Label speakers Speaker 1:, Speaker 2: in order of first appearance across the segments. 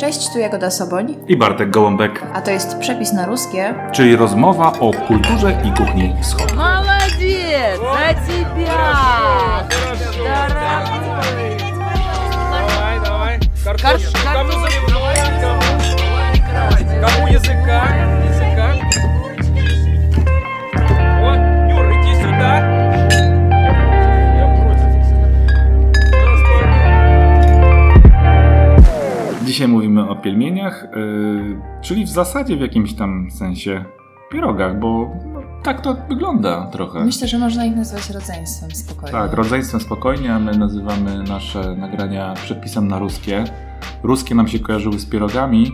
Speaker 1: Cześć, tu Jagoda Soboń.
Speaker 2: I Bartek Gołąbek.
Speaker 1: A to jest przepis na ruskie.
Speaker 2: Czyli rozmowa o kulturze i kuchni wschodniej.
Speaker 3: Молодец! За тебя!
Speaker 4: Давай, давай. Картошку.
Speaker 3: Кар-
Speaker 4: Кому заливной, кому? Кому языка?
Speaker 2: Dzisiaj mówimy o pielmieniach, yy, czyli w zasadzie w jakimś tam sensie pierogach, bo no, tak to wygląda trochę.
Speaker 1: Myślę, że można ich nazwać rodzeństwem spokojnie.
Speaker 2: Tak, rodzeństwem spokojnie, a my nazywamy nasze nagrania przepisem na ruskie. Ruskie nam się kojarzyły z pierogami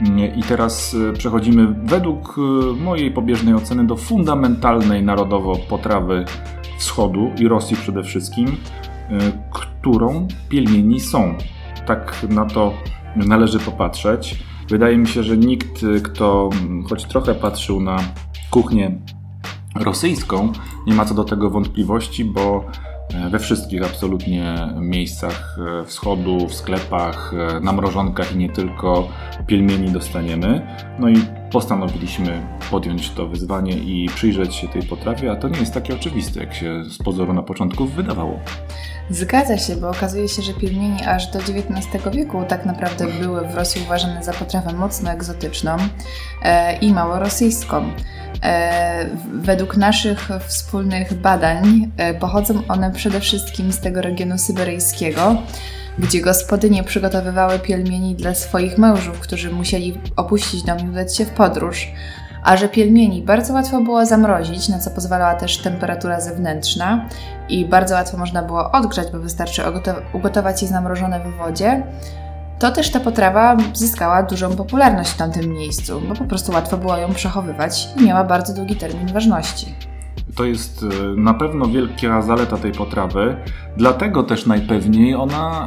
Speaker 2: mm, i teraz y, przechodzimy według y, mojej pobieżnej oceny do fundamentalnej narodowo potrawy wschodu i Rosji przede wszystkim, którą pielmieni są. Tak na to należy popatrzeć. Wydaje mi się, że nikt, kto mm, choć trochę patrzył na kuchnię rosyjską, nie ma co do tego wątpliwości, bo e, we wszystkich absolutnie miejscach e, wschodu, w sklepach, e, na mrożonkach i nie tylko pielmieni dostaniemy. No i postanowiliśmy podjąć to wyzwanie i przyjrzeć się tej potrawie, a to nie jest takie oczywiste, jak się z pozoru na początku wydawało.
Speaker 1: Zgadza się, bo okazuje się, że pielmieni aż do XIX wieku tak naprawdę były w Rosji uważane za potrawę mocno egzotyczną e, i mało rosyjską. E, według naszych wspólnych badań e, pochodzą one przede wszystkim z tego regionu syberyjskiego, gdzie gospodynie przygotowywały pielmieni dla swoich mężów, którzy musieli opuścić dom i udać się w podróż. A że pielmieni bardzo łatwo było zamrozić, na co pozwalała też temperatura zewnętrzna i bardzo łatwo można było odgrzać, bo wystarczy ugotować je zamrożone w wodzie, to też ta potrawa zyskała dużą popularność w tamtym miejscu, bo po prostu łatwo było ją przechowywać i miała bardzo długi termin ważności.
Speaker 2: To jest e, na pewno wielka zaleta tej potrawy, dlatego też najpewniej ona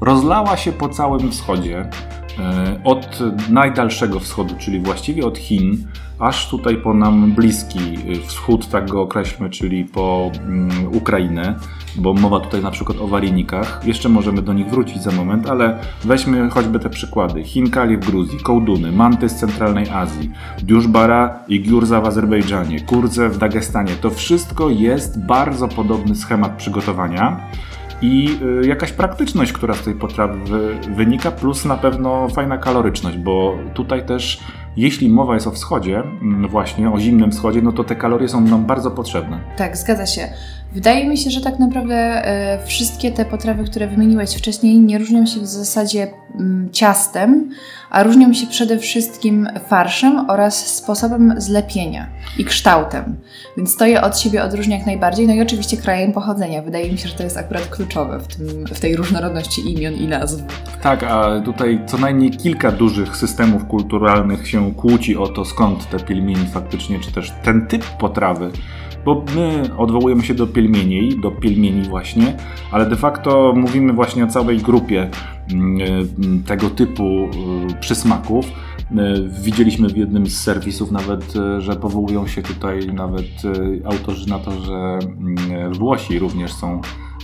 Speaker 2: rozlała się po całym wschodzie. E, Od najdalszego wschodu, czyli właściwie od Chin, aż tutaj po nam bliski wschód, tak go określmy, czyli po mm, Ukrainę, bo mowa tutaj na przykład o warinikach. Jeszcze możemy do nich wrócić za moment, ale weźmy choćby te przykłady. Chinkali w Gruzji, kołduny, manty z centralnej Azji, diuszbara i giurza w Azerbejdżanie, kurze w Dagestanie. To wszystko jest bardzo podobny schemat przygotowania i y, jakaś praktyczność, która z tej potrawy wy- wynika, plus na pewno fajna kaloryczność, bo tutaj też, jeśli mowa jest o wschodzie, mm, właśnie o zimnym wschodzie, no to te kalorie są nam bardzo potrzebne.
Speaker 1: Tak, zgadza się. Wydaje mi się, że tak naprawdę e, wszystkie te potrawy, które wymieniłeś wcześniej, nie różnią się w zasadzie mm, ciastem, a różnią się przede wszystkim farszem oraz sposobem zlepienia i kształtem. Więc to je od siebie odróżnia jak najbardziej. No i oczywiście krajem pochodzenia. Wydaje mi się, że to jest akurat kluczowe w, tym, w tej różnorodności imion i nazw.
Speaker 2: Tak, a tutaj co najmniej kilka dużych systemów kulturalnych się kłóci o to, skąd te pielmieni faktycznie, czy też ten typ potrawy. Bo my odwołujemy się do pielmieni, do pielmieni właśnie, ale de facto mówimy właśnie o całej grupie mm, y, tego typu y, przysmaków. Y, Widzieliśmy w jednym z serwisów nawet, y, że powołują się tutaj nawet autorzy na to, że mm, Włosi również są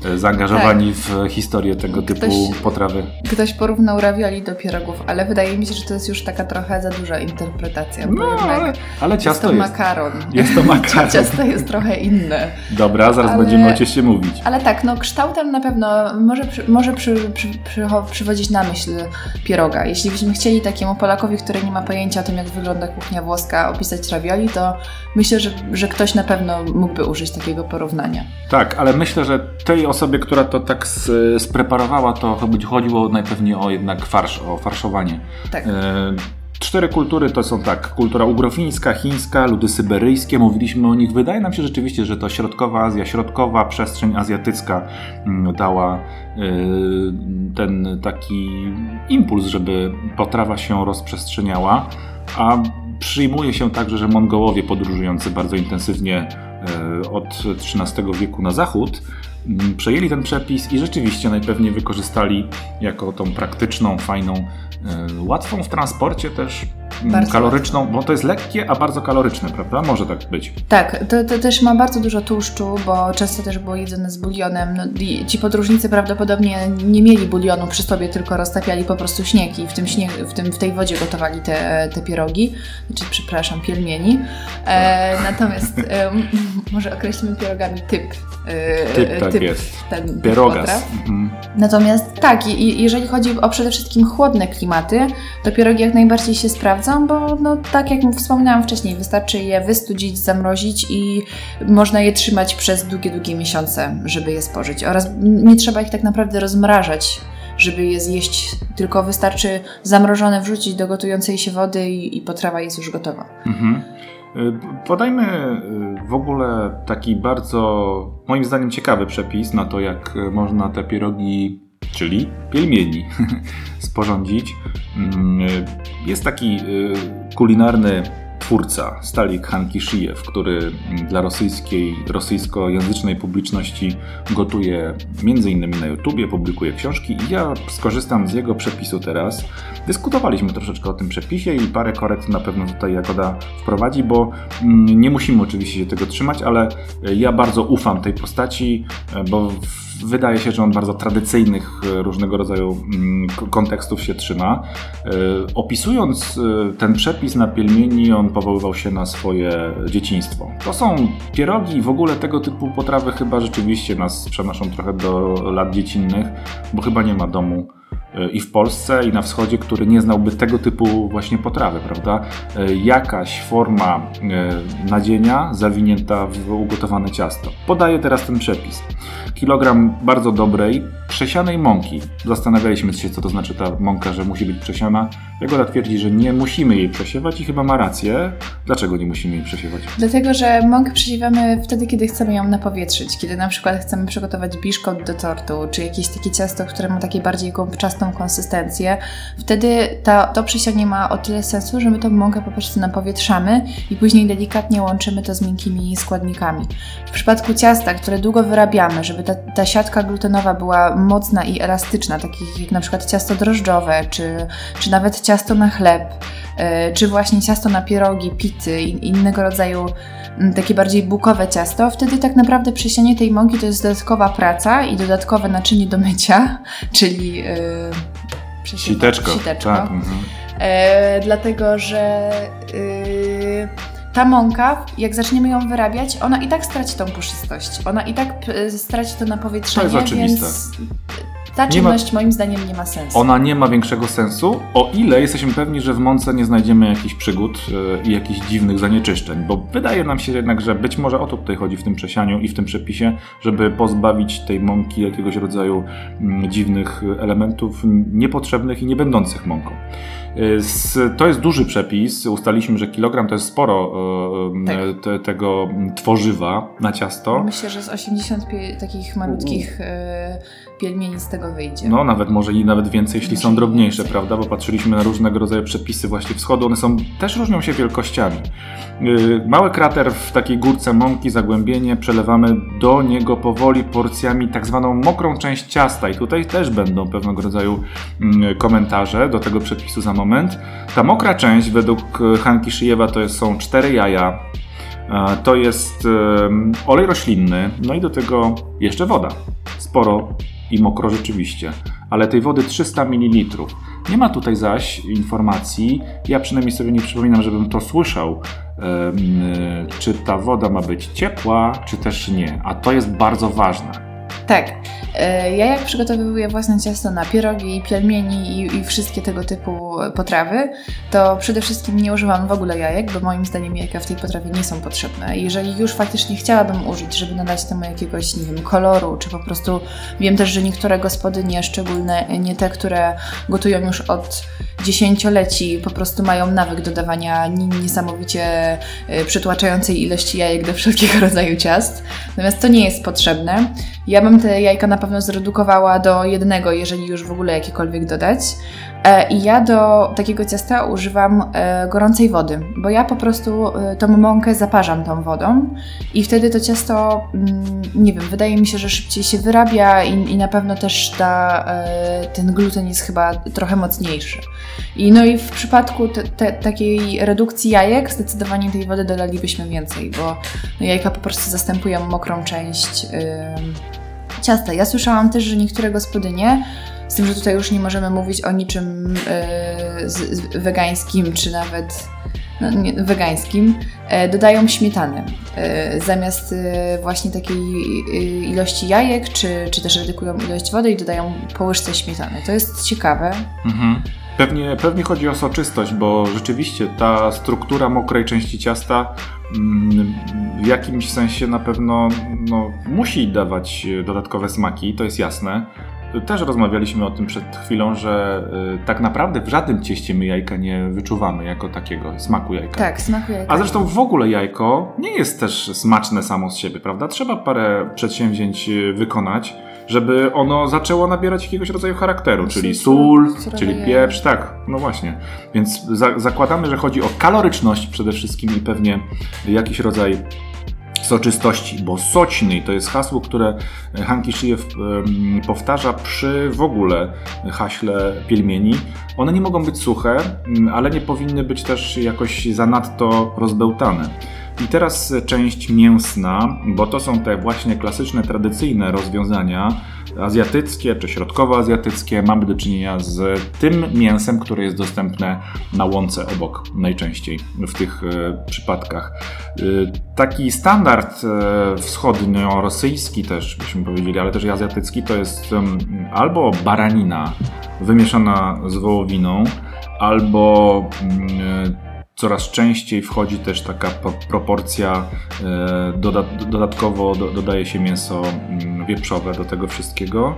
Speaker 2: y, zaangażowani w historię tego typu
Speaker 1: Ktoś-
Speaker 2: potrawy.
Speaker 1: Ktoś porównał ravioli do pierogów, ale wydaje mi się, że to jest już taka trochę za duża interpretacja,
Speaker 2: No, ale, ale
Speaker 1: jest
Speaker 2: ciasto
Speaker 1: to
Speaker 2: jest.
Speaker 1: makaron.
Speaker 2: Jest to makaron.
Speaker 1: Ciasto jest trochę inne.
Speaker 2: Dobra, zaraz
Speaker 1: Ale-
Speaker 2: będziemy o cieście mówić.
Speaker 1: Ale tak, no kształtem na pewno może, przy, może przy, przy, przywodzić na myśl pieroga. Jeśli byśmy chcieli takiemu Polakowi, który nie ma pojęcia o tym, jak wygląda kuchnia włoska, opisać ravioli, to myślę, że, że ktoś na pewno mógłby użyć takiego porównania.
Speaker 2: Tak, ale myślę, że tej osobie, która to tak spreparowała, to chodziło najpewniej o jednak farsz, o farszowanie.
Speaker 1: Tak.
Speaker 2: E, Cztery kultury to są tak, kultura ugrofińska, chińska, ludy syberyjskie, mówiliśmy o nich. Wydaje nam się rzeczywiście, że to środkowa Azja, środkowa przestrzeń azjatycka mm, dała y, ten taki impuls, żeby potrawa się rozprzestrzeniała, a przyjmuje się także, że Mongołowie podróżujący bardzo intensywnie y, od XIII wieku na zachód przejęli ten przepis i rzeczywiście najpewniej wykorzystali jako tą praktyczną, fajną, y, łatwą w transporcie też mm,
Speaker 1: Bardzo
Speaker 2: kaloryczną, bo to jest lekkie, a bardzo kaloryczne, prawda? Może tak być.
Speaker 1: Tak, to, to też ma bardzo dużo tłuszczu, bo często też było jedzone z bulionem. No, ci podróżnicy prawdopodobnie nie mieli bulionu przy sobie, tylko roztapiali po prostu śnieg i w, tym śnieg, w, tym, w tej wodzie gotowali te, te pierogi, znaczy, przepraszam, pielmieni. E, natomiast e, może określimy pierogami typ. E,
Speaker 2: Typ, tak jest.
Speaker 1: Ten, typ
Speaker 2: Pierogas. Mhm.
Speaker 1: Natomiast tak, i, jeżeli chodzi o przede wszystkim chłodne klimaty, to pierogi jak najbardziej się bo no, tak jak wspominałam wcześniej, wystarczy je wystudzić, zamrozić i można je trzymać przez długie, długie miesiące, żeby je spożyć. Oraz nie trzeba ich tak naprawdę rozmrażać, żeby je zjeść, tylko wystarczy zamrożone wrzucić do gotującej się wody i, i potrawa jest już gotowa.
Speaker 2: Mhm. Y, Podajmy y, w ogóle taki bardzo, moim zdaniem, ciekawy przepis na to, jak można te pierogi, czyli pielmieni, sporządzić. Mm, y, Jest taki y, kulinarny twórca, Stalik Hankishijew, który mm, dla rosyjskiej, rosyjskojęzycznej publiczności gotuje innymi na YouTubie, publikuje książki i ja skorzystam z jego przepisu teraz. Dyskutowaliśmy troszeczkę o tym przepisie i parę korekt na pewno tutaj Jagoda wprowadzi, bo mm, nie musimy oczywiście się tego trzymać, ale e, ja bardzo ufam tej postaci, bo w- wydaje się, że on bardzo tradycyjnych e, różnego rodzaju mm, kontekstów się trzyma. E, Opisując e, ten przepis na pielmieni, on powoływał się na swoje dzieciństwo. To są pierogi w ogóle tego typu potrawy chyba rzeczywiście nas przenoszą trochę do lat dziecinnych, bo chyba nie ma domu i w Polsce, i na wschodzie, który nie znałby tego typu właśnie potrawy, prawda? E, Jakaś forma e, nadzienia zawinięta w ugotowane ciasto. Podaję teraz ten przepis. Kilogram bardzo dobrej, przesianej mąki. Zastanawialiśmy się, co to znaczy ta mąka, że musi być przesiana. Jagoda twierdzi, że nie musimy jej przesiewać i chyba ma rację. Dlaczego nie musimy jej przesiewać?
Speaker 1: Dlatego, że mąkę przesiewamy wtedy, kiedy chcemy ją napowietrzyć. Kiedy na przykład chcemy przygotować biszkopt do tortu, czy jakieś takie ciasto, które ma takie bardziej konsystencję, wtedy to przesianie ma o tyle sensu, że my tą mąkę po prostu napowietrzamy i później delikatnie łączymy to z miękkimi składnikami. W przypadku ciasta, które długo wyrabiamy, żeby ta, ta siatka glutenowa była mocna i elastyczna, takich jak na przykład ciasto drożdżowe, czy, czy nawet ciasto na chleb, czy właśnie ciasto na pierogi, pity i innego rodzaju mm, takie bardziej bukowe ciasto, wtedy tak naprawdę przesianie tej mąki to jest dodatkowa praca i dodatkowe naczynie do mycia, czyli yy, przesiewa-
Speaker 2: Siteczko.
Speaker 1: siteczko.
Speaker 2: Tak.
Speaker 1: E, dlatego, że y, ta mąka, jak zaczniemy ją wyrabiać, ona i tak straci tą puszystość. Ona i tak straci to napowietrzenie,
Speaker 2: To jest oczywiste.
Speaker 1: więc ta
Speaker 2: Nie ma-
Speaker 1: czynność moim zdaniem nie ma sensu.
Speaker 2: Ona nie ma większego sensu, o ile jesteśmy pewni, że w mące nie znajdziemy jakichś przygód e, i jakichś dziwnych zanieczyszczeń, bo wydaje nam się jednak, że być może o to tutaj chodzi w tym przesianiu i w tym przepisie, żeby pozbawić tej mąki jakiegoś rodzaju mm, dziwnych elementów niepotrzebnych i nie będących mąką. Z- To jest duży przepis. Ustaliśmy, że kilogram to jest sporo e,
Speaker 1: Tak.
Speaker 2: e, te, tego tworzywa na ciasto.
Speaker 1: Myślę, że z 80 pie- takich malutkich pielmieni z tego wyjdzie.
Speaker 2: No, nawet może i nawet więcej, jeśli są drobniejsze,
Speaker 1: więcej.
Speaker 2: prawda? Bo patrzyliśmy na różnego rodzaju przepisy właśnie wschodu, one są też różnią się wielkościami. Mały krater w takiej górce mąki, zagłębienie, przelewamy do niego powoli porcjami tak zwaną mokrą część ciasta i tutaj też będą pewnego rodzaju mm, komentarze do tego przepisu za moment. Ta mokra część według e, Hanki Szyjewa to są cztery jaja, e, to jest em, olej roślinny, no i do tego jeszcze woda. Sporo i mokro rzeczywiście, ale tej wody 300 ml. Nie ma tutaj zaś informacji, ja przynajmniej sobie nie przypominam, żebym to słyszał, czy ta woda ma być ciepła, czy też nie, a to jest bardzo ważne.
Speaker 1: Tak. E, Ja jak przygotowuję własne ciasto na pierogi, pielmieni i, i wszystkie tego typu potrawy, to przede wszystkim nie używam w ogóle jajek, bo moim zdaniem jajka w tej potrawie nie są potrzebne. Jeżeli już faktycznie chciałabym użyć, żeby nadać temu jakiegoś, nie wiem, koloru, czy po prostu wiem też, że niektóre gospodynie, szczególnie nie te, które gotują już od dziesięcioleci, po prostu mają nawyk dodawania ni- niesamowicie e, przytłaczającej ilości jajek do wszelkiego rodzaju ciast. Natomiast to nie jest potrzebne. Ja bym te jajka na pewno zredukowała do jednego, jeżeli już w ogóle jakiekolwiek dodać. E, I ja do takiego ciasta używam e, gorącej wody, bo ja po prostu e, tą mąkę zaparzam tą wodą i wtedy to ciasto, mm, nie wiem, wydaje mi się, że szybciej się wyrabia i, i na pewno też ta, ten gluten jest chyba trochę mocniejszy. I no i w przypadku te, te, takiej redukcji jajek zdecydowanie tej wody dodalibyśmy więcej, bo no jajka po prostu zastępują mokrą część ciasta. Ja słyszałam też, że niektóre gospodynie, z tym, że tutaj już nie możemy mówić o niczym yy, z, z wegańskim, czy nawet no, nie, wegańskim, e, dodają śmietany. E, zamiast e, właśnie takiej e, ilości jajek, czy, czy też redukują ilość wody i dodają po łyżce śmietany. To jest ciekawe.
Speaker 2: Mhm. Pewnie, pewnie chodzi o soczystość, bo rzeczywiście ta struktura mokrej części ciasta mm, w jakimś sensie na pewno no, musi dawać e, dodatkowe smaki, to jest jasne. Też rozmawialiśmy o tym przed chwilą, że y, tak naprawdę w żadnym cieście my jajka nie wyczuwamy jako takiego smaku jajka.
Speaker 1: Tak, smakuje.
Speaker 2: A zresztą w ogóle jajko nie jest też smaczne samo z siebie, prawda? Trzeba parę przedsięwzięć y, wykonać, żeby ono zaczęło nabierać jakiegoś rodzaju charakteru, czyli
Speaker 1: Sól,
Speaker 2: czyli pieprz, tak, no właśnie. Więc za zakładamy, że chodzi o kaloryczność przede wszystkim i pewnie jakiś rodzaj soczystości, bo soćny to jest hasło, które Hanki Szyjew powtarza przy w ogóle haśle pielmieni. One nie mogą być suche, ale nie powinny być też jakoś zanadto rozbełtane. I teraz część mięsna, bo to są te właśnie klasyczne, tradycyjne rozwiązania azjatyckie czy środkowoazjatyckie. Mamy do czynienia z tym mięsem, które jest dostępne na łące obok najczęściej w tych e, przypadkach. E, taki standard e, wschodnio-rosyjski też byśmy powiedzieli, ale też i azjatycki to jest albo baranina wymieszana z wołowiną, albo mm, coraz częściej wchodzi też taka po- proporcja, e, doda dodatkowo do dodaje się mięso mm, wieprzowe do tego wszystkiego.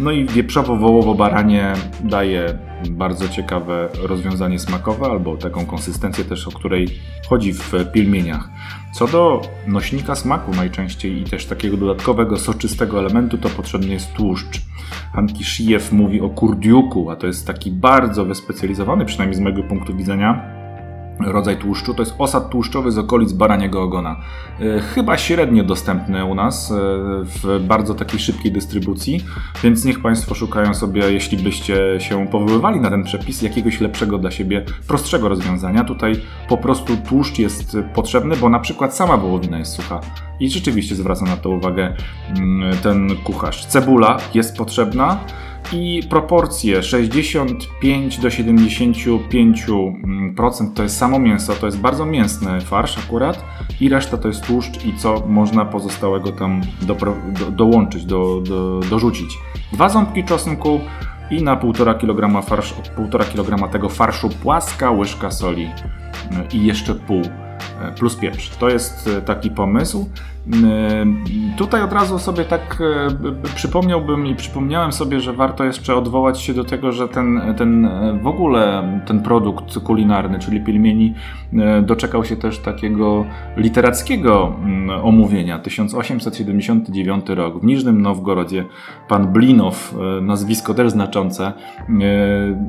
Speaker 2: No i wieprzowo-wołowo-baranie daje bardzo ciekawe rozwiązanie smakowe, albo taką konsystencję też, o której chodzi w pilmieniach. Co do nośnika smaku najczęściej i też takiego dodatkowego, soczystego elementu, to potrzebny jest tłuszcz. Hanki Szijew mówi o kurdiuku, a to jest taki bardzo wyspecjalizowany, przynajmniej z mojego punktu widzenia, rodzaj tłuszczu. To jest osad tłuszczowy z okolic baraniego ogona. E, Chyba średnio dostępny u nas e, w bardzo takiej szybkiej dystrybucji, więc niech Państwo szukają sobie, jeśli byście się powoływali na ten przepis, jakiegoś lepszego dla siebie, prostszego rozwiązania. Tutaj po prostu tłuszcz jest potrzebny, bo na przykład sama wołowina jest sucha. I rzeczywiście zwraca na to uwagę mm, ten kucharz. Cebula jest potrzebna i proporcje 65 do 75% to jest samo mięso, to jest bardzo mięsny farsz akurat i reszta to jest tłuszcz i co można pozostałego tam dopro- do, dołączyć, do, do, dorzucić. Dwa ząbki czosnku i na 1,5 kg, farsz, 1,5 kg tego farszu płaska łyżka soli y, i jeszcze pół y, plus pieprz. To jest y, taki pomysł. Y, Tutaj od razu sobie tak e, przypomniałbym i przypomniałem sobie, że warto jeszcze odwołać się do tego, że ten, ten e, w ogóle ten produkt kulinarny, czyli pilmieni, e, doczekał się też takiego literackiego mm, omówienia. 1879 rok w Niżnym Nowgorodzie pan Blinow, nazwisko też znaczące,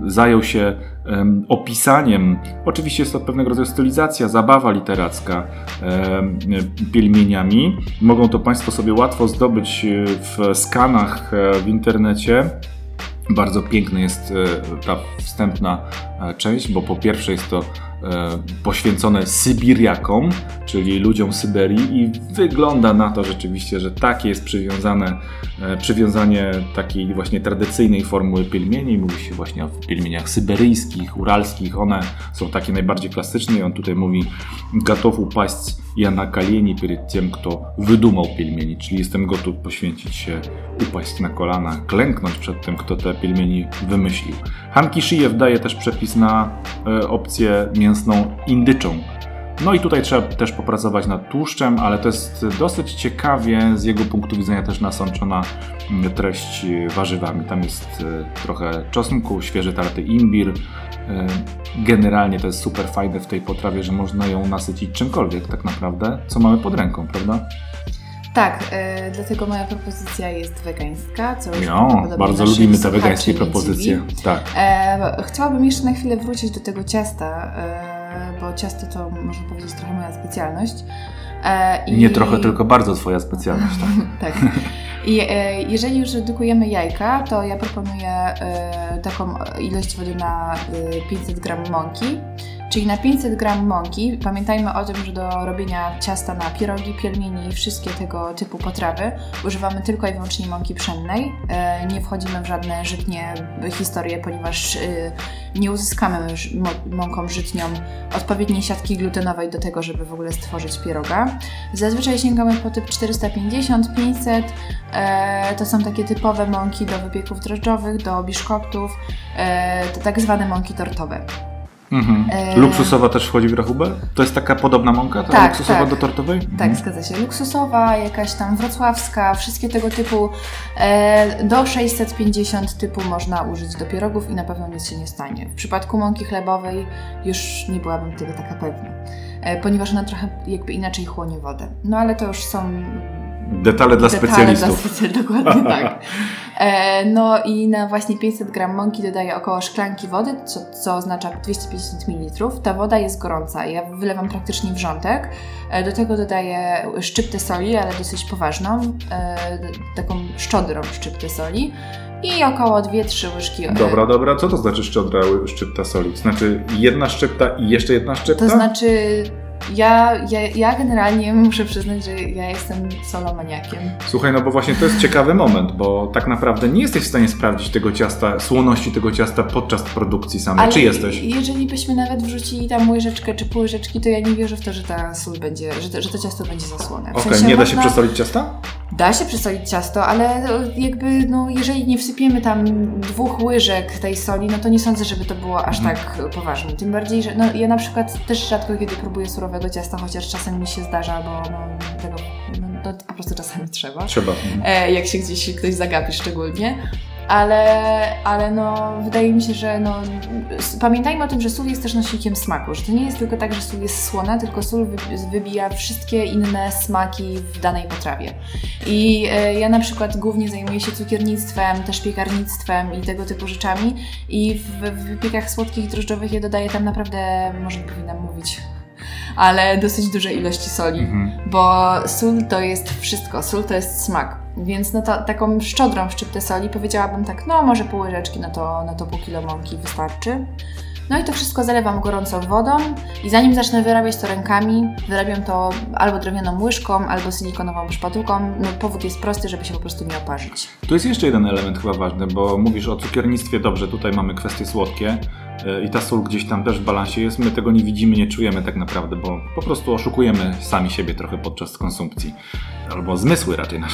Speaker 2: zajął się em, opisaniem, oczywiście jest to pewnego rodzaju stylizacja, zabawa literacka em, Mogą to Państwo sobie łatwo zdobyć e, w skanach e, w internecie. Bardzo piękna jest e, ta wstępna część, bo po pierwsze jest to poświęcone Sybiriakom, czyli ludziom Syberii, i wygląda na to rzeczywiście, że takie jest przywiązane, przywiązanie takiej właśnie tradycyjnej formuły pilmieni. Mówi się właśnie o pilmieniach syberyjskich, uralskich, one są takie najbardziej klasyczne. I on tutaj mówi gatowu paść я на колени перед тем, kto wydumał pilmieni, czyli jestem gotów poświęcić się, upaść na kolana, klęknąć przed tym, kto te pilmieni wymyślił. Hanki Szyjew daje też przepis na e, opcję mięsną indyczą. no i tutaj trzeba też popracować nad tłuszczem, ale to jest dosyć ciekawie z jego punktu widzenia też nasączona mm, treść e, warzywami. Tam jest e, trochę czosnku, świeży tarty imbir. E, Generalnie to jest super fajne w tej potrawie, że można ją nasycić czymkolwiek tak naprawdę, co mamy pod ręką, prawda?
Speaker 1: Tak, dlatego moja propozycja jest wegańska, co już
Speaker 2: No, bardzo lubimy te wegańskie propozycje. Tak.
Speaker 1: E, chciałabym jeszcze na chwilę wrócić do tego ciasta, e, bo ciasto to można powiedzieć trochę moja specjalność. E, i-
Speaker 2: Nie trochę, tylko bardzo twoja specjalność. Tak.
Speaker 1: tak. I e, jeżeli już redukujemy jajka, to ja proponuję e, taką ilość wody na e, 500 gram mąki. Czyli na 500 gram mąki, pamiętajmy o tym, że do robienia ciasta na pierogi, pielmieni i wszystkie tego typu potrawy używamy tylko i wyłącznie mąki pszennej. E, nie wchodzimy w żadne żytnie historie, ponieważ e, nie uzyskamy mąką żytnią odpowiedniej siatki glutenowej do tego, żeby w ogóle stworzyć pieroga. Zazwyczaj sięgamy po typ 450, 500. E, to są takie typowe mąki do wypieków drożdżowych, do biszkoptów, to tak zwane mąki tortowe.
Speaker 2: Mhm.
Speaker 1: E,
Speaker 2: Luksusowa też wchodzi w rachubę? To jest taka podobna mąka, ta
Speaker 1: Tak,
Speaker 2: luksusowa
Speaker 1: tak.
Speaker 2: do tortowej?
Speaker 1: Tak,
Speaker 2: Mhm.
Speaker 1: zgadza się. Luksusowa, jakaś tam wrocławska, wszystkie tego typu. E, do 650 typu można użyć do pierogów i na pewno nic się nie stanie. W przypadku mąki chlebowej już nie byłabym tego taka pewna, e, ponieważ ona trochę jakby inaczej chłonie wodę. No ale to już są
Speaker 2: Detale dla
Speaker 1: Detale
Speaker 2: specjalistów.
Speaker 1: Dla specjal- dokładnie tak. E, no i na właśnie 500 gram mąki dodaję około szklanki wody, co, co oznacza 250 ml. Ta woda jest gorąca. Ja wylewam praktycznie wrzątek. E, do tego dodaję szczyptę soli, ale dosyć poważną, e, taką szczodrą szczyptę soli i około 2-3 łyżki. e,
Speaker 2: Dobra, dobra. Co to znaczy szczodra szczypta soli? To znaczy jedna szczypta i jeszcze jedna szczypta?
Speaker 1: To znaczy, ja, ja, ja generalnie muszę przyznać, że ja jestem solomaniakiem.
Speaker 2: Słuchaj, no bo właśnie to jest ciekawy moment, bo tak naprawdę nie jesteś w stanie sprawdzić tego ciasta, słoności tego ciasta podczas produkcji samej. Czy jesteś?
Speaker 1: jeżeli byśmy nawet wrzucili tam łyżeczkę czy pół łyżeczki, to ja nie wierzę w to, że ta sól będzie, że to, że to ciasto będzie zasłone.
Speaker 2: Okej,
Speaker 1: sensie
Speaker 2: nie da się
Speaker 1: można-
Speaker 2: przesolić ciasta?
Speaker 1: Da się przesolić ciasto, ale no, jakby, no, jeżeli nie wsypiemy tam dwóch łyżek tej soli, no to nie sądzę, żeby to było aż
Speaker 2: Mhm.
Speaker 1: tak poważne. Tym bardziej, że no, ja na przykład też rzadko kiedy próbuję surowego ciasta, chociaż czasem mi się zdarza, bo no, tego no, po prostu czasami trzeba
Speaker 2: Trzeba.
Speaker 1: e, jak się gdzieś ktoś zagapi szczególnie. Ale, ale no, wydaje mi się, że no, pamiętajmy o tym, że sól jest też nośnikiem smaku, że to nie jest tylko tak, że sól jest słona, tylko sól wy, wybija wszystkie inne smaki w danej potrawie. I e, ja na przykład głównie zajmuję się cukiernictwem, też piekarnictwem i tego typu rzeczami i w, w wypiekach słodkich drożdżowych ja dodaję tam naprawdę, może powinnam mówić, ale dosyć duże ilości soli
Speaker 2: Mhm.
Speaker 1: bo sól to jest wszystko, sól to jest smak. Więc no to, taką szczodrą szczyptę soli powiedziałabym tak, no może pół łyżeczki, no to, no to pół kilo mąki wystarczy. No i to wszystko zalewam gorącą wodą i zanim zacznę wyrabiać to rękami, wyrabiam to albo drewnianą łyżką, albo silikonową szpatułką. No powód jest prosty, żeby się po prostu nie oparzyć.
Speaker 2: Tu jest jeszcze jeden element chyba ważny, bo mówisz o cukiernictwie, dobrze, tutaj mamy kwestie słodkie i ta sól gdzieś tam też w balansie jest, my tego nie widzimy, nie czujemy tak naprawdę, bo po prostu oszukujemy sami siebie trochę podczas konsumpcji. Albo zmysły raczej nas,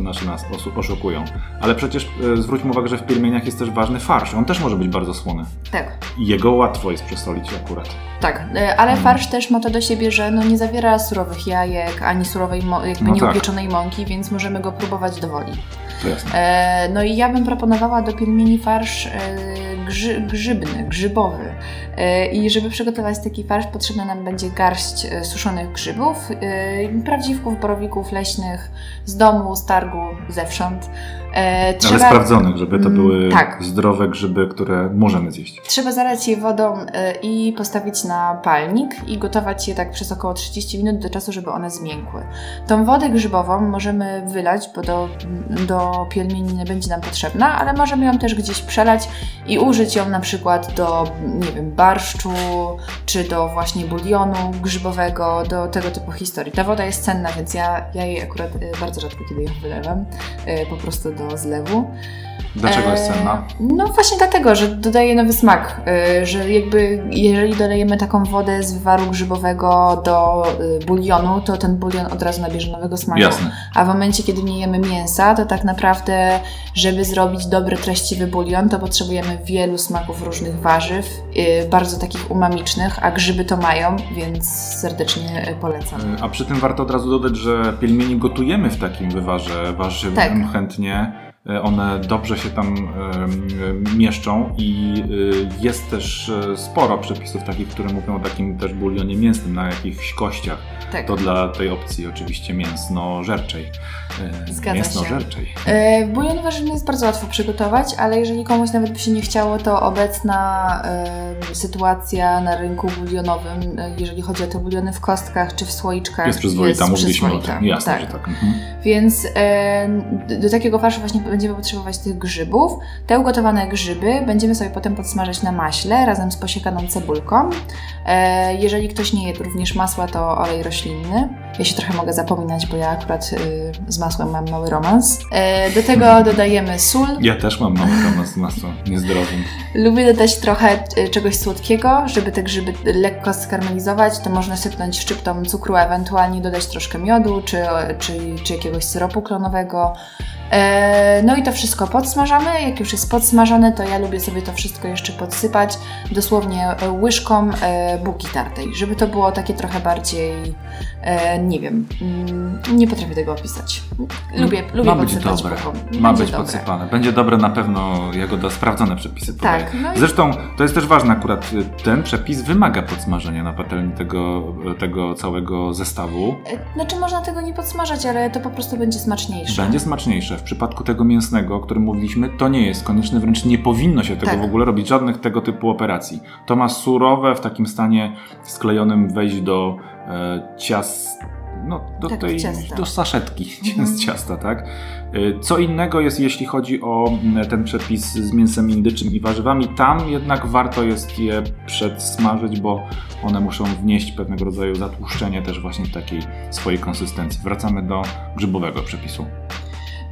Speaker 2: nasze nas oszukują. Ale przecież e, zwróćmy uwagę, że w pielmieniach jest też ważny farsz. On też może być bardzo słony.
Speaker 1: Tak.
Speaker 2: I jego łatwo jest przesolić akurat.
Speaker 1: Tak, e, ale
Speaker 2: Mm.
Speaker 1: farsz też ma to do siebie, że no nie zawiera surowych jajek, ani surowej, jakby
Speaker 2: No tak.
Speaker 1: mąki, więc możemy go próbować do woli. E, no i ja bym proponowała do pielmieni farsz e, grzy, grzybny, grzybowy. E, I żeby przygotować taki farsz, potrzebna nam będzie garść suszonych grzybów, prawdziwków, borowików leśnych, z domu, z targu, zewsząd. E,
Speaker 2: Ale sprawdzonych, żeby to
Speaker 1: Mm,
Speaker 2: były
Speaker 1: tak.
Speaker 2: zdrowe grzyby, które możemy zjeść.
Speaker 1: Trzeba zalać je wodą i postawić na palnik i gotować je tak przez około 30 minut do czasu, żeby one zmiękły. Tą wodę grzybową możemy wylać, bo do, do pielmieni nie będzie nam potrzebna, ale możemy ją też gdzieś przelać i użyć ją na przykład do, nie wiem, barszczu, czy do właśnie bulionu grzybowego, do tego typu historii. Ta woda jest cenna, więc ja, ja jej akurat e, bardzo rzadko kiedy ją wylewam, e, po prostu do zlewu.
Speaker 2: Dlaczego jest
Speaker 1: E,
Speaker 2: cenna?
Speaker 1: No właśnie dlatego, że dodaje nowy smak, e, że jakby jeżeli dodajemy taką wodę z wywaru grzybowego do e, bulionu, to ten bulion od razu nabierze nowego smaku.
Speaker 2: Jasne.
Speaker 1: A w momencie, kiedy nie jemy mięsa, to tak naprawdę, żeby zrobić dobry, treściwy bulion, to potrzebujemy wielu smaków różnych warzyw, e, bardzo takich umamicznych, a grzyby to mają, więc serdecznie e, polecam.
Speaker 2: A przy tym warto od razu dodać, że pielmieni gotujemy w takim wywarze warzywnym
Speaker 1: Tak.
Speaker 2: chętnie. E, One dobrze się tam em, mieszczą i y, jest też e, sporo przepisów takich, które mówią o takim też bulionie mięsnym na jakichś kościach.
Speaker 1: Tak.
Speaker 2: To dla tej opcji oczywiście mięsno-żerczej. E,
Speaker 1: Zgadza się.
Speaker 2: Mięsno-żerczej.
Speaker 1: E, Bulion warzywny jest bardzo łatwo przygotować, ale jeżeli komuś nawet by się nie chciało, to obecna e, sytuacja na rynku bulionowym, e, jeżeli chodzi o te buliony w kostkach czy w słoiczkach,
Speaker 2: Jest przyzwoita, mówiliśmy o
Speaker 1: przyzwoita.
Speaker 2: tym. Jasne,
Speaker 1: tak.
Speaker 2: że tak. Mhm.
Speaker 1: Więc e, do takiego farszu właśnie będziemy potrzebować tych grzybów. Te ugotowane grzyby będziemy sobie potem podsmażyć na maśle razem z posiekaną cebulką. E, jeżeli ktoś nie je również masła, to olej roślinny. Ja się trochę mogę zapominać, bo ja akurat y, z masłem mam mały romans. E, do tego dodajemy sól.
Speaker 2: Ja też mam mały temat z masłem niezdrowym.
Speaker 1: Lubię dodać trochę y, czegoś słodkiego, żeby te grzyby lekko skarmelizować. To można sypnąć szczyptą cukru, ewentualnie dodać troszkę miodu czy, czy, czy jakiegoś syropu klonowego. E, No i to wszystko podsmażamy. Jak już jest podsmażone, to ja lubię sobie to wszystko jeszcze podsypać dosłownie łyżką e, bułki tartej, żeby to było takie trochę bardziej, e, nie wiem, mm, nie potrafię tego opisać. Lubię, lubię
Speaker 2: Ma być dobre. Ma być
Speaker 1: dobre.
Speaker 2: podsypane. Będzie dobre na pewno Jagoda sprawdzone przepisy podaje.
Speaker 1: Tak, no i-
Speaker 2: Zresztą to jest też ważne akurat y, ten przepis wymaga podsmażenia na patelni tego, tego całego zestawu.
Speaker 1: E, Znaczy można tego nie podsmażać, ale to po prostu będzie smaczniejsze.
Speaker 2: Będzie smaczniejsze. W przypadku tego mięsnego, o którym mówiliśmy, to nie jest konieczne, wręcz nie powinno się tego
Speaker 1: Tak.
Speaker 2: w ogóle robić, żadnych tego typu operacji. To ma surowe, w takim stanie sklejonym wejść do e, ciast, no, do
Speaker 1: Tak,
Speaker 2: tej, do saszetki
Speaker 1: Mhm.
Speaker 2: z ciasta, tak? Y, Co innego jest, jeśli chodzi o ten przepis z mięsem indyczym i warzywami. Tam jednak warto jest je przedsmażyć, bo one muszą wnieść pewnego rodzaju zatłuszczenie też właśnie takiej swojej konsystencji. Wracamy do grzybowego przepisu.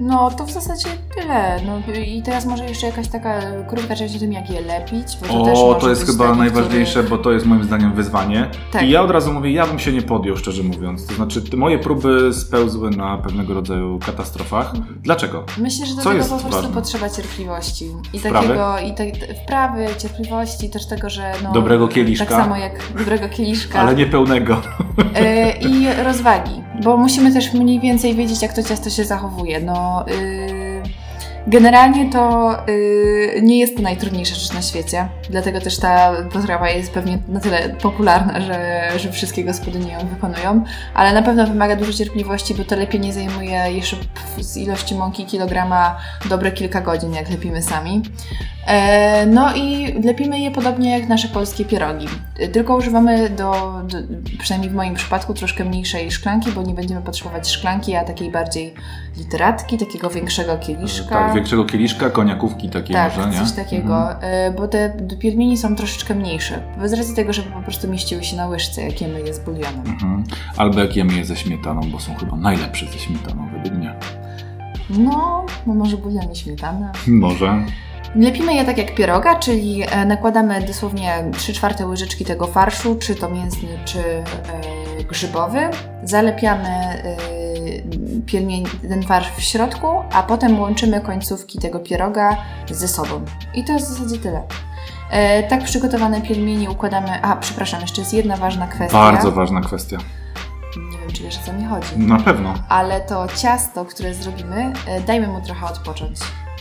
Speaker 1: No to w zasadzie tyle. No i teraz może jeszcze jakaś taka krótka część o tym, jak je lepić. Bo to też
Speaker 2: O,
Speaker 1: może
Speaker 2: to jest chyba
Speaker 1: taki,
Speaker 2: najważniejsze,
Speaker 1: który-
Speaker 2: bo to jest moim zdaniem wyzwanie.
Speaker 1: Tak.
Speaker 2: I ja od razu mówię, ja bym się nie podjął, szczerze mówiąc. To znaczy, moje próby spełzły na pewnego rodzaju katastrofach. Dlaczego?
Speaker 1: Myślę, że do
Speaker 2: Co
Speaker 1: tego po prostu
Speaker 2: ważne?
Speaker 1: potrzeba cierpliwości. I
Speaker 2: Wprawy?
Speaker 1: takiego, i te, wprawy, cierpliwości, też tego, że no,
Speaker 2: Dobrego kieliszka.
Speaker 1: Tak samo jak dobrego kieliszka.
Speaker 2: Ale nie pełnego.
Speaker 1: E, I rozwagi, bo musimy też mniej więcej wiedzieć, jak to ciasto się zachowuje. No, y, generalnie to y, nie jest to najtrudniejsza rzecz na świecie, dlatego też ta potrawa jest pewnie na tyle popularna, że, że wszystkie gospodynie ją wykonują, ale na pewno wymaga dużo cierpliwości, bo to lepienie zajmuje jeszcze z ilości mąki kilograma dobre kilka godzin, jak lepimy sami. E, No i lepimy je podobnie jak nasze polskie pierogi. Tylko używamy do, do, przynajmniej w moim przypadku, troszkę mniejszej szklanki, bo nie będziemy potrzebować szklanki, a takiej bardziej literatki, takiego większego kieliszka.
Speaker 2: Tak, większego kieliszka, koniakówki takiej
Speaker 1: Tak,
Speaker 2: może, nie?
Speaker 1: coś takiego,
Speaker 2: Mhm.
Speaker 1: e, bo te piermieni są troszeczkę mniejsze, z racji tego, żeby po prostu mieściły się na łyżce, jak jemy je z bulionem.
Speaker 2: Mhm. Albo jak jemy je ze śmietaną, bo są chyba najlepsze ze śmietaną według mnie.
Speaker 1: No, no może bulion i śmietana.
Speaker 2: Może.
Speaker 1: Lepimy je tak jak pieroga, czyli e, nakładamy dosłownie 3 czwarte łyżeczki tego farszu, czy to mięsny, czy e, grzybowy. Zalepiamy e, piermień, ten farsz w środku, a potem łączymy końcówki tego pieroga ze sobą. I to jest w zasadzie tyle. Tak przygotowane piermieni układamy... A, przepraszam, jeszcze jest jedna ważna kwestia.
Speaker 2: Bardzo ważna kwestia.
Speaker 1: Nie wiem, czy wiesz o co mi chodzi.
Speaker 2: Na pewno.
Speaker 1: Ale to ciasto, które zrobimy, dajmy mu trochę odpocząć.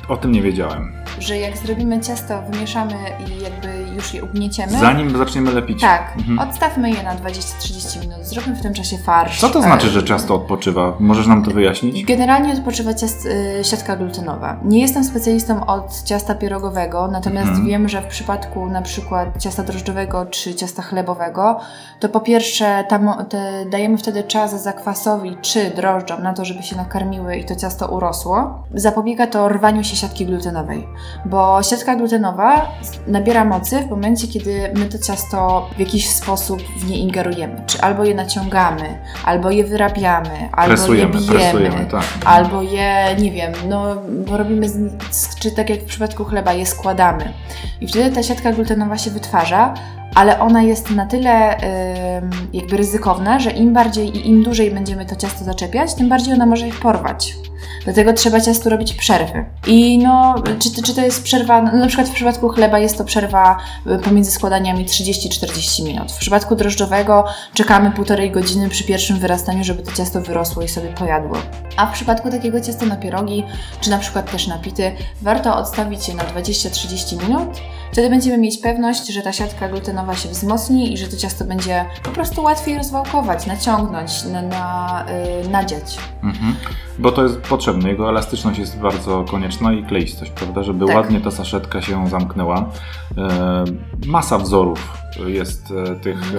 Speaker 2: O tym nie wiedziałem.
Speaker 1: że jak zrobimy ciasto, wymieszamy i jakby już je ugnieciemy.
Speaker 2: Zanim zaczniemy lepić.
Speaker 1: Tak,
Speaker 2: Mhm.
Speaker 1: odstawmy je na 20-30 minut, zróbmy w tym czasie farsz.
Speaker 2: Co to znaczy,
Speaker 1: E,
Speaker 2: że ciasto odpoczywa? Możesz nam to wyjaśnić?
Speaker 1: Generalnie odpoczywa ciast, y, siatka glutenowa. Nie jestem specjalistą od ciasta pierogowego, natomiast
Speaker 2: Mhm.
Speaker 1: wiem, że w przypadku na przykład ciasta drożdżowego czy ciasta chlebowego, to po pierwsze tam, te, dajemy wtedy czas zakwasowi czy drożdżom na to, żeby się nakarmiły i to ciasto urosło. Zapobiega to rwaniu się siatki glutenowej, bo siatka glutenowa nabiera mocy w momencie, kiedy my to ciasto w jakiś sposób w nie ingerujemy. Czy albo je naciągamy, albo je wyrabiamy, albo
Speaker 2: Presujemy,
Speaker 1: je bijemy,
Speaker 2: presujemy, tak.
Speaker 1: albo je, nie wiem, no bo robimy, z, czy tak jak w przypadku chleba, je składamy. I wtedy ta siatka glutenowa się wytwarza, ale ona jest na tyle ym, jakby ryzykowna, że im bardziej i im dłużej będziemy to ciasto zaczepiać, tym bardziej ona może ich porwać. Dlatego trzeba ciastu robić przerwy. I no, czy, czy to jest przerwa, no, na przykład w przypadku chleba jest to przerwa y, pomiędzy składaniami 30-40 minut. W przypadku drożdżowego czekamy półtorej godziny przy pierwszym wyrastaniu, żeby to ciasto wyrosło i sobie pojadło. A w przypadku takiego ciasta na pierogi, czy na przykład też na pity, warto odstawić je na 20-30 minut. Wtedy będziemy mieć pewność, że ta siatka glutenowa się wzmocni i że to ciasto będzie po prostu łatwiej rozwałkować, naciągnąć, na, na, yy, nadziać.
Speaker 2: Mhm. Bo to jest potrzebne. Jego elastyczność jest bardzo konieczna i kleistość, prawda? Żeby
Speaker 1: Tak.
Speaker 2: ładnie ta saszetka się zamknęła. E, masa wzorów jest e, tych,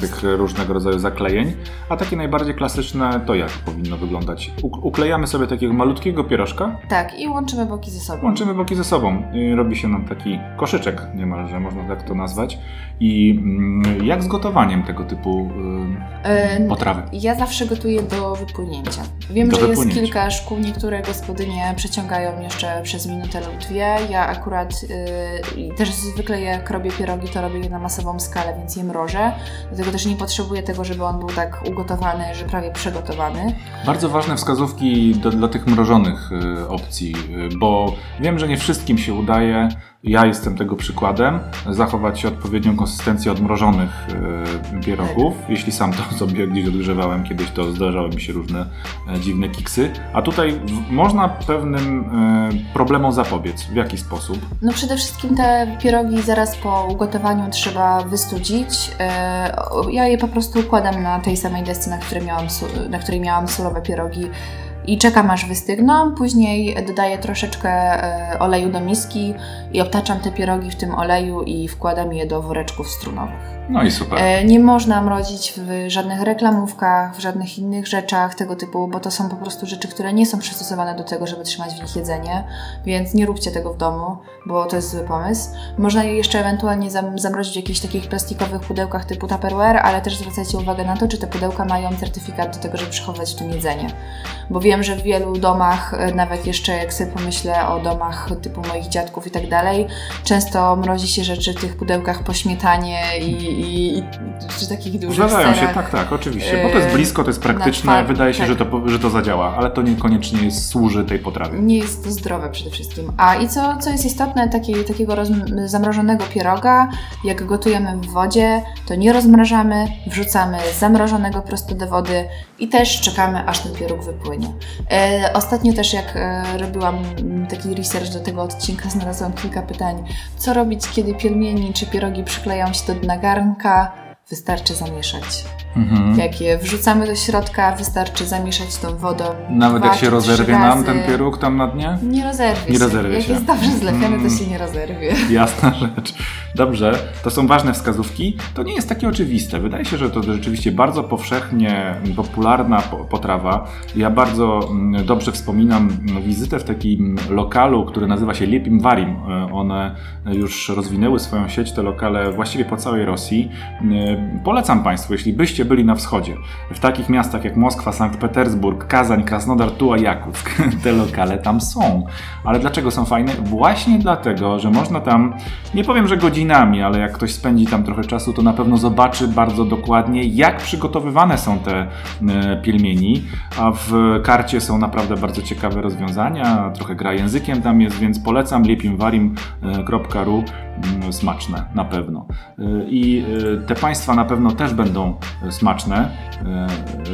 Speaker 2: tych różnego rodzaju zaklejeń, a takie najbardziej klasyczne to jak powinno wyglądać? Uklejamy sobie takiego malutkiego pierożka,
Speaker 1: Tak, i łączymy boki ze sobą.
Speaker 2: łączymy boki ze sobą i robi się nam taki koszyczek niemalże, można tak to nazwać. I mm, jak z gotowaniem tego typu y, potrawy?
Speaker 1: Ja zawsze gotuję do wypłynięcia. Wiem,
Speaker 2: Do
Speaker 1: że jest kilka szkół, niektóre gospodynie przeciągają jeszcze przez minutę lub dwie. Ja akurat yy, też zwykle jak robię pierogi, to robię je na masową skalę, więc je mrożę. Dlatego też nie potrzebuję tego, żeby on był tak ugotowany, że prawie przygotowany.
Speaker 2: Bardzo ważne wskazówki do, dla tych mrożonych y, opcji, y, bo wiem, że nie wszystkim się udaje. Ja jestem tego przykładem. Zachować odpowiednią konsystencję odmrożonych y, pierogów. Jeśli sam to sobie gdzieś odgrzewałem kiedyś, to zdarzały mi się różne e, dziwne kiksy. A tutaj można pewnym y, problemom zapobiec. W jaki sposób?
Speaker 1: No przede wszystkim te pierogi zaraz po ugotowaniu trzeba wystudzić. E, Ja je po prostu układam na tej samej desce, na której miałam, na której miałam surowe pierogi i czekam aż wystygną. Później dodaję troszeczkę e, oleju do miski i obtaczam te pierogi w tym oleju i wkładam je do woreczków strunowych.
Speaker 2: No i super.
Speaker 1: E, Nie można mrozić w żadnych reklamówkach, w żadnych innych rzeczach tego typu, bo to są po prostu rzeczy, które nie są przystosowane do tego, żeby trzymać w nich jedzenie, więc nie róbcie tego w domu, bo to jest zły pomysł. Można je jeszcze ewentualnie zam- zamrozić w jakichś takich plastikowych pudełkach typu Tupperware, ale też zwracajcie uwagę na to, czy te pudełka mają certyfikat do tego, żeby przechowywać w tym jedzenie. Bo wiem, że w wielu domach, e, nawet jeszcze jak sobie pomyślę o domach typu moich dziadków i tak dalej, często mrozi się rzeczy w tych pudełkach po śmietanie i, i, i czy takich dużych
Speaker 2: Zdarzają się, tak, tak, oczywiście. Bo to jest
Speaker 1: Yy,
Speaker 2: blisko, to jest praktyczne. Wydaje się,
Speaker 1: tak.
Speaker 2: że, to, że to zadziała, ale to niekoniecznie służy tej potrawie.
Speaker 1: Nie jest to zdrowe przede wszystkim. A i co, co jest istotne, taki, takiego roz, zamrożonego pieroga, jak gotujemy w wodzie, to nie rozmrażamy, wrzucamy zamrożonego prosto do wody i też czekamy, aż ten pieróg wypłynie. E, ostatnio też jak e, robiłam taki research do tego odcinka, znalazłam kilka pytań. Co robić, kiedy pielmieni czy pierogi przykleją się do dna garnka? Wystarczy zamieszać.
Speaker 2: Mhm.
Speaker 1: Jak je wrzucamy do środka, wystarczy zamieszać tą wodą.
Speaker 2: Nawet
Speaker 1: dwa
Speaker 2: jak się rozerwie nam ten pieróg tam na dnie?
Speaker 1: Nie rozerwie
Speaker 2: Nie
Speaker 1: się.
Speaker 2: rozerwie
Speaker 1: Jak
Speaker 2: się.
Speaker 1: jest dobrze zlepiony,
Speaker 2: Mm.
Speaker 1: to się nie rozerwie.
Speaker 2: Jasna rzecz. Dobrze, to są ważne wskazówki. To nie jest takie oczywiste. Wydaje się, że to rzeczywiście bardzo powszechnie popularna po- potrawa. Ja bardzo mm, dobrze wspominam wizytę w takim lokalu, który nazywa się Lipim Varim. E, One już rozwinęły swoją sieć, te lokale właściwie po całej Rosji. E, Polecam Państwu, jeśli byście byli na wschodzie, w takich miastach jak Moskwa, Sankt Petersburg, Kazań, Krasnodar, Tuła, Jakuck, te lokale tam są. Ale dlaczego są fajne? Właśnie dlatego, że można tam, nie powiem, że godzinami, ale jak ktoś spędzi tam trochę czasu, to na pewno zobaczy bardzo dokładnie, jak przygotowywane są te e, pielmieni. A w karcie są naprawdę bardzo ciekawe rozwiązania, trochę gra językiem tam jest, więc polecam lipimwarim.ru mm, smaczne, na pewno. E, I e, te państwa na pewno też będą e, smaczne.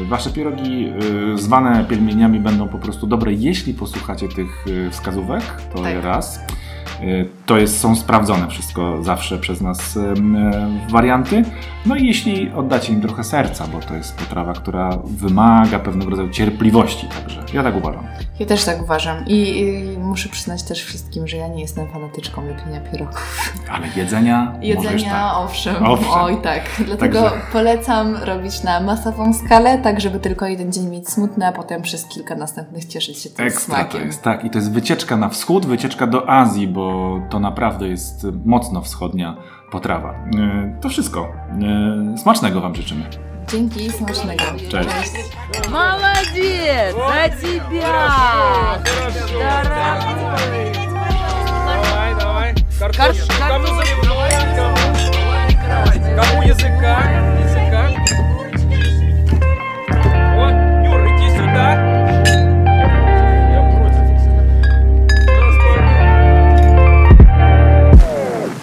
Speaker 2: Wasze pierogi zwane pielmieniami będą po prostu dobre, jeśli posłuchacie tych wskazówek, to
Speaker 1: Tak.
Speaker 2: raz. E, To jest, są sprawdzone wszystko zawsze przez nas em, e, warianty. No i jeśli oddacie im trochę serca, bo to jest potrawa, która wymaga pewnego rodzaju cierpliwości, także ja tak uważam.
Speaker 1: Ja też tak uważam. I, I muszę przyznać też wszystkim, że ja nie jestem fanatyczką lepienia pierogów.
Speaker 2: Ale jedzenia,
Speaker 1: Jedzenia,
Speaker 2: tak.
Speaker 1: owszem.
Speaker 2: Owszem.
Speaker 1: Oj tak. Dlatego
Speaker 2: Także-
Speaker 1: polecam robić na masową skalę, tak żeby tylko jeden dzień mieć smutne, a potem przez kilka następnych cieszyć się tym
Speaker 2: Ekstra to
Speaker 1: smakiem.
Speaker 2: jest, tak. I to jest wycieczka na wschód, wycieczka do Azji, bo to naprawdę jest mocno wschodnia potrawa. To wszystko. Smacznego Wam życzymy.
Speaker 1: Dzięki, smacznego.
Speaker 2: Cześć.
Speaker 3: Молодец! За тебя! Дорогой!
Speaker 4: Давай, давай. Картошку.
Speaker 3: Кому
Speaker 4: языка?